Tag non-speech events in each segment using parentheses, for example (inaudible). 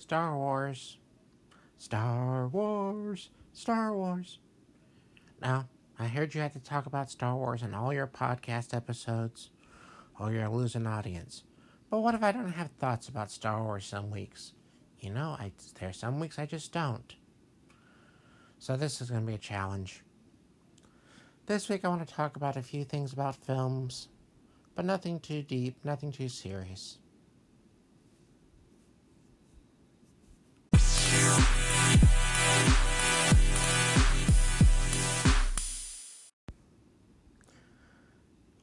Star Wars. Star Wars. Star Wars. Now, I heard you had to talk about Star Wars in all your podcast episodes, or you're losing audience. But what if I don't have thoughts about Star Wars some weeks? You know, I, there are some weeks I just don't. So this is going to be a challenge. This week I want to talk about a few things about films, but nothing too deep, nothing too serious.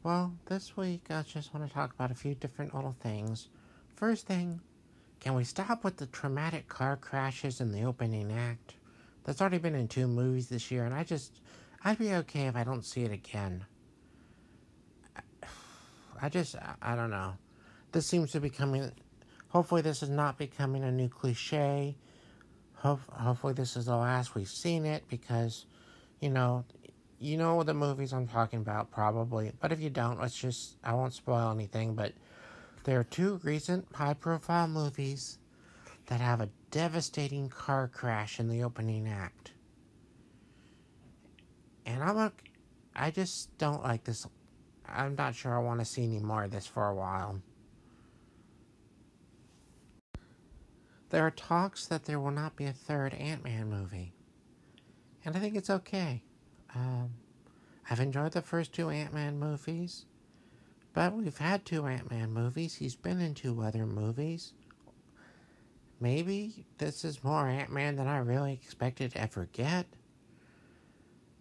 Well, this week I just want to talk about a few different little things. First thing, can we stop with the traumatic car crashes in the opening act? That's already been in two movies this year, and I just, I'd be okay if I don't see it again. (sighs) I just, I don't know. This seems to be coming. Hopefully, this is not becoming a new cliche. Hope, hopefully, this is the last we've seen it because, you know, you know the movies I'm talking about probably. But if you don't, let's just, I won't spoil anything. But there are two recent high profile movies that have a devastating car crash in the opening act. And I'm a, I just don't like this. I'm not sure I want to see any more of this for a while. There are talks that there will not be a third Ant Man movie. And I think it's okay. Um, I've enjoyed the first two Ant Man movies. But we've had two Ant Man movies. He's been in two other movies. Maybe this is more Ant Man than I really expected to ever get.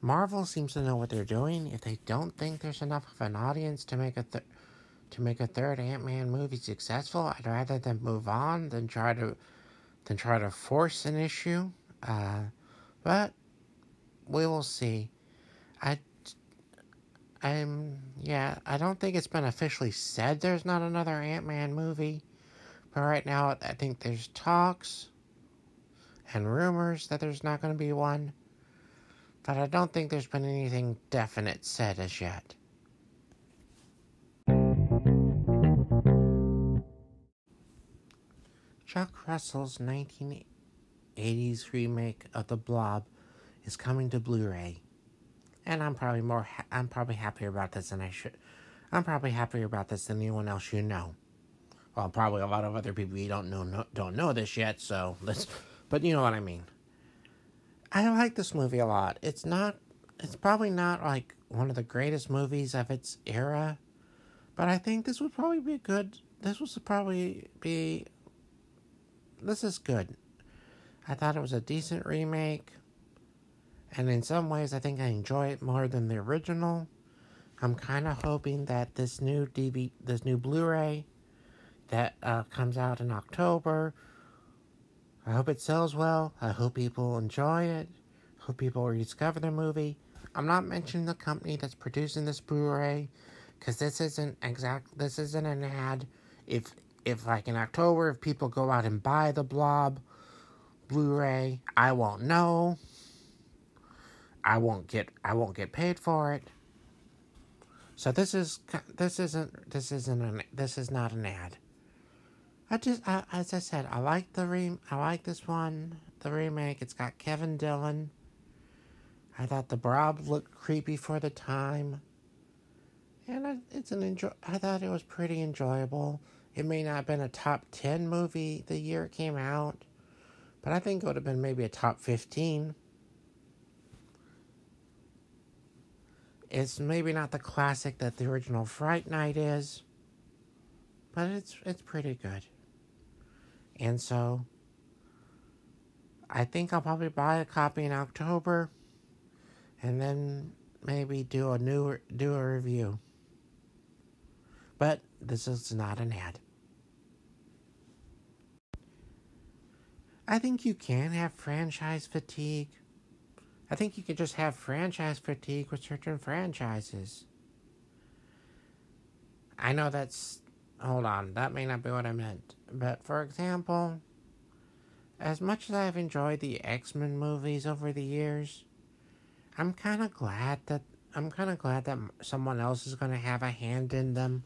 Marvel seems to know what they're doing. If they don't think there's enough of an audience to make a th- to make a third Ant Man movie successful, I'd rather them move on than try to than try to force an issue. Uh, but we will see. I I'm yeah, I don't think it's been officially said there's not another Ant-Man movie. But right now I think there's talks and rumors that there's not going to be one. But I don't think there's been anything definite said as yet. Chuck Russell's 1980s remake of The Blob is coming to Blu-ray and I'm probably more ha- I'm probably happier about this than I should. I'm probably happier about this than anyone else you know. Well, probably a lot of other people you don't know, don't know this yet. So let's, but you know what I mean. I like this movie a lot. It's not. It's probably not like one of the greatest movies of its era, but I think this would probably be good. This would probably be. This is good. I thought it was a decent remake and in some ways I think I enjoy it more than the original. I'm kind of hoping that this new DV, this new Blu-ray that uh, comes out in October, I hope it sells well. I hope people enjoy it. Hope people rediscover the movie. I'm not mentioning the company that's producing this Blu-ray, because this isn't exact. This isn't an ad. If if like in October, if people go out and buy the Blob Blu-ray, I won't know. I won't get I won't get paid for it. So this is this isn't this isn't an this is not an ad. I just I, as I said I like the re I like this one the remake. It's got Kevin Dillon. I thought the Blob looked creepy for the time, and I, it's an enjoy. I thought it was pretty enjoyable. It may not have been a top ten movie the year it came out, but I think it would have been maybe a top fifteen. It's maybe not the classic that the original Fright Night is, but it's it's pretty good. And so I think I'll probably buy a copy in October and then maybe do a new do a review. But this is not an ad. I think you can have franchise fatigue I think you could just have franchise fatigue with certain franchises. I know that's. Hold on, that may not be what I meant. But for example, as much as I've enjoyed the X Men movies over the years, I'm kind of glad that. I'm kind of glad that someone else is going to have a hand in them.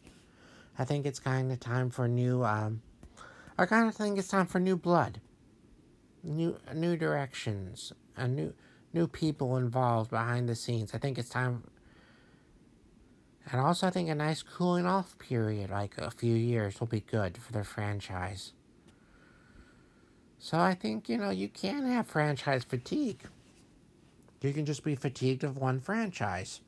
I think it's kind of time for new. Um, I kind of think it's time for new blood. new new directions, a new new people involved behind the scenes. I think it's time. And also, I think a nice cooling off period, like a few years, will be good for the franchise. So I think, you know, you can have franchise fatigue. You can just be fatigued of one franchise.